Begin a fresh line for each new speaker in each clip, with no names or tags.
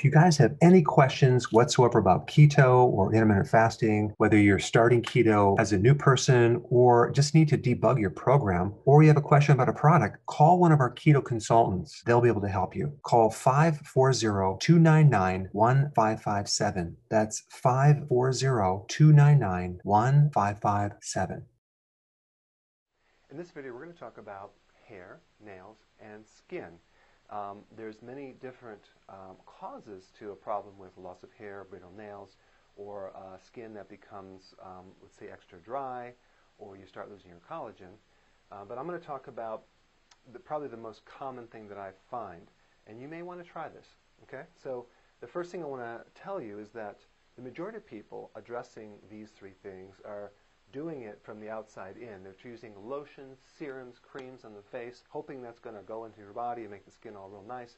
If you guys have any questions whatsoever about keto or intermittent fasting, whether you're starting keto as a new person or just need to debug your program, or you have a question about a product, call one of our keto consultants. They'll be able to help you. Call 540 299 1557. That's 540 299 1557.
In this video, we're going to talk about hair, nails, and skin. Um, there's many different um, causes to a problem with loss of hair, brittle nails, or uh, skin that becomes, um, let's say, extra dry, or you start losing your collagen. Uh, but I'm going to talk about the, probably the most common thing that I find, and you may want to try this. Okay, so the first thing I want to tell you is that the majority of people addressing these three things are doing it from the outside in. They're choosing lotions, serums, creams on the face, hoping that's going to go into your body and make the skin all real nice,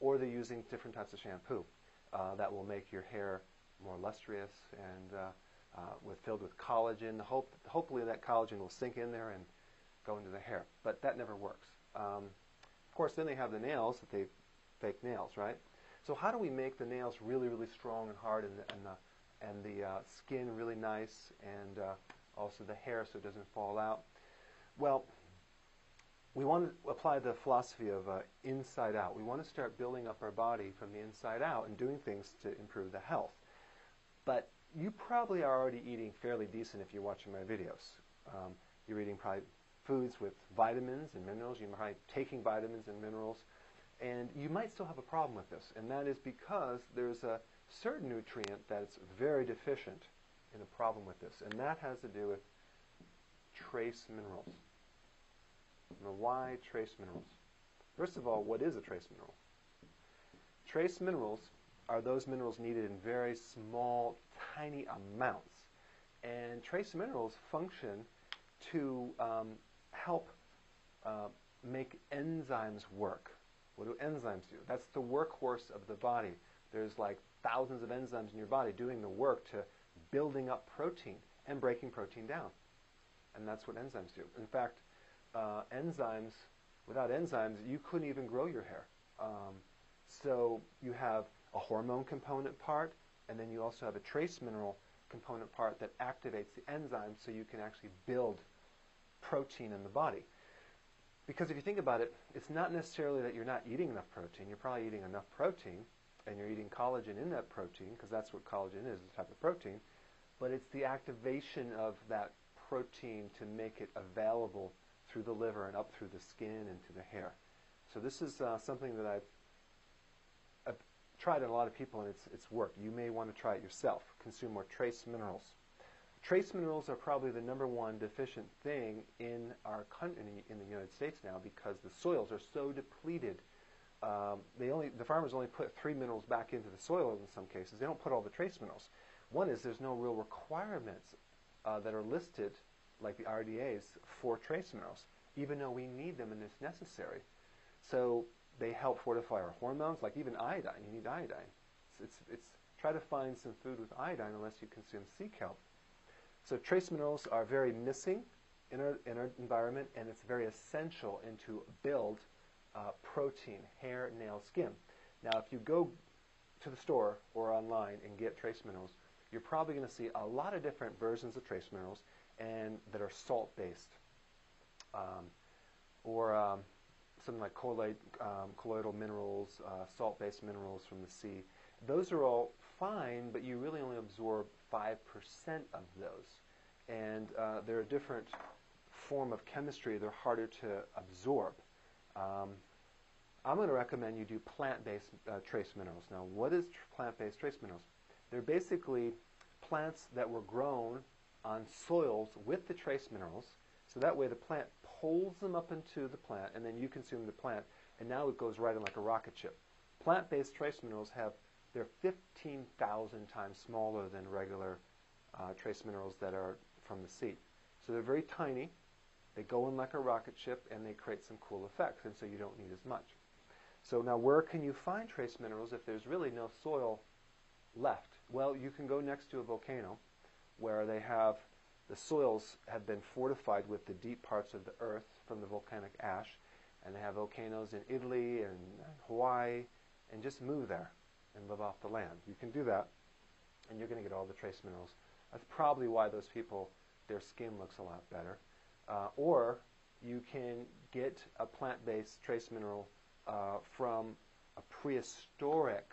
or they're using different types of shampoo uh, that will make your hair more lustrous and uh, uh, with filled with collagen. Hope, hopefully that collagen will sink in there and go into the hair, but that never works. Um, of course, then they have the nails that they fake nails, right? So how do we make the nails really, really strong and hard and the, and the, and the uh, skin really nice and uh, also the hair so it doesn't fall out. Well, we want to apply the philosophy of uh, inside out. We want to start building up our body from the inside out and doing things to improve the health. But you probably are already eating fairly decent if you're watching my videos. Um, you're eating probably foods with vitamins and minerals. You're probably taking vitamins and minerals. And you might still have a problem with this, and that is because there's a certain nutrient that's very deficient in a problem with this, and that has to do with trace minerals. Now, why trace minerals? First of all, what is a trace mineral? Trace minerals are those minerals needed in very small, tiny amounts. And trace minerals function to um, help uh, make enzymes work. What do enzymes do? That's the workhorse of the body. There's like thousands of enzymes in your body doing the work to building up protein and breaking protein down. And that's what enzymes do. In fact, uh, enzymes, without enzymes, you couldn't even grow your hair. Um, so you have a hormone component part, and then you also have a trace mineral component part that activates the enzyme so you can actually build protein in the body. Because if you think about it, it's not necessarily that you're not eating enough protein. You're probably eating enough protein, and you're eating collagen in that protein, because that's what collagen is, a type of protein but it's the activation of that protein to make it available through the liver and up through the skin and to the hair. So this is uh, something that I've, I've, tried on a lot of people and it's, it's worked. You may want to try it yourself. Consume more trace minerals. Trace minerals are probably the number one deficient thing in our country, in the United States now because the soils are so depleted. Um, they only, the farmers only put three minerals back into the soil in some cases. They don't put all the trace minerals. One is there's no real requirements uh, that are listed, like the RDAs, for trace minerals, even though we need them and it's necessary. So they help fortify our hormones, like even iodine. You need iodine. It's, it's, it's try to find some food with iodine unless you consume sea kelp. So trace minerals are very missing in our, in our environment, and it's very essential in to build uh, protein, hair, nail, skin. Now, if you go to the store or online and get trace minerals, you're probably going to see a lot of different versions of trace minerals and that are salt-based. Um, or um, something like colloid, um, colloidal minerals, uh, salt-based minerals from the sea. Those are all fine, but you really only absorb 5% of those. And uh, they're a different form of chemistry. They're harder to absorb. Um, I'm going to recommend you do plant-based uh, trace minerals. Now, what is tr plant-based trace minerals? They're basically plants that were grown on soils with the trace minerals. So that way the plant pulls them up into the plant, and then you consume the plant, and now it goes right in like a rocket ship. Plant-based trace minerals have they're 15,000 times smaller than regular uh, trace minerals that are from the sea. So they're very tiny, They go in like a rocket ship and they create some cool effects, and so you don't need as much. So now where can you find trace minerals if there's really no soil left? Well, you can go next to a volcano where they have the soils have been fortified with the deep parts of the earth from the volcanic ash, and they have volcanoes in Italy and Hawaii, and just move there and live off the land. You can do that, and you're going to get all the trace minerals. That's probably why those people, their skin looks a lot better. Uh, or you can get a plant-based trace mineral uh, from a prehistoric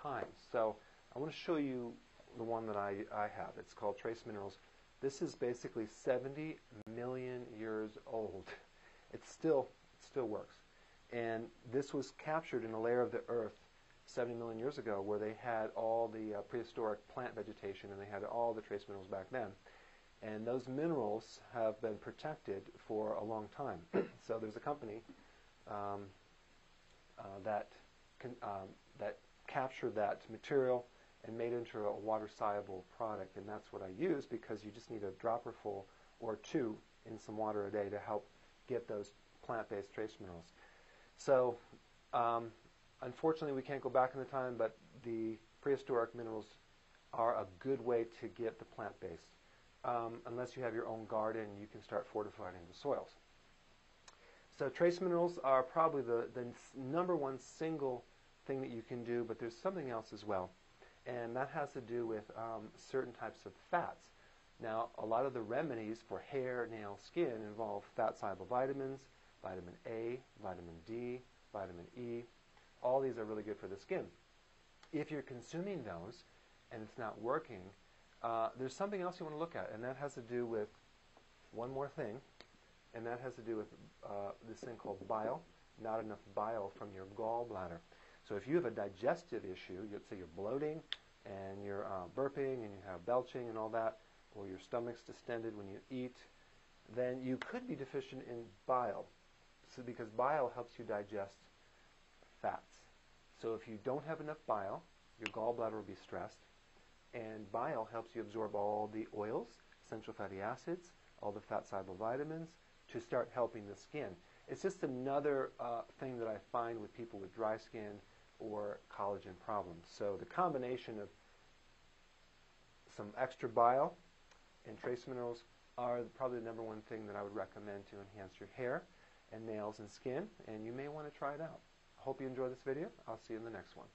time. So I want to show you the one that I, I have. It's called Trace Minerals. This is basically 70 million years old. It still, it still works. And this was captured in a layer of the earth 70 million years ago where they had all the uh, prehistoric plant vegetation and they had all the trace minerals back then. And those minerals have been protected for a long time. so there's a company um, uh, that, can, um, that captured that material and made into a water-soluble product. And that's what I use because you just need a dropper full or two in some water a day to help get those plant-based trace minerals. So um, unfortunately, we can't go back in the time, but the prehistoric minerals are a good way to get the plant-based. Um, unless you have your own garden, you can start fortifying the soils. So trace minerals are probably the, the number one single thing that you can do, but there's something else as well and that has to do with um, certain types of fats. Now, a lot of the remedies for hair, nail, skin involve fat-soluble vitamins, vitamin A, vitamin D, vitamin E. All these are really good for the skin. If you're consuming those and it's not working, uh, there's something else you want to look at, and that has to do with one more thing, and that has to do with uh, this thing called bile, not enough bile from your gallbladder. So if you have a digestive issue, let's say you're bloating and you're uh, burping and you have belching and all that, or your stomach's distended when you eat, then you could be deficient in bile. So because bile helps you digest fats. So if you don't have enough bile, your gallbladder will be stressed, and bile helps you absorb all the oils, essential fatty acids, all the fat-soluble vitamins to start helping the skin. It's just another uh, thing that I find with people with dry skin or collagen problems. So the combination of some extra bile and trace minerals are probably the number one thing that I would recommend to enhance your hair and nails and skin, and you may want to try it out. Hope you enjoy this video. I'll see you in the next one.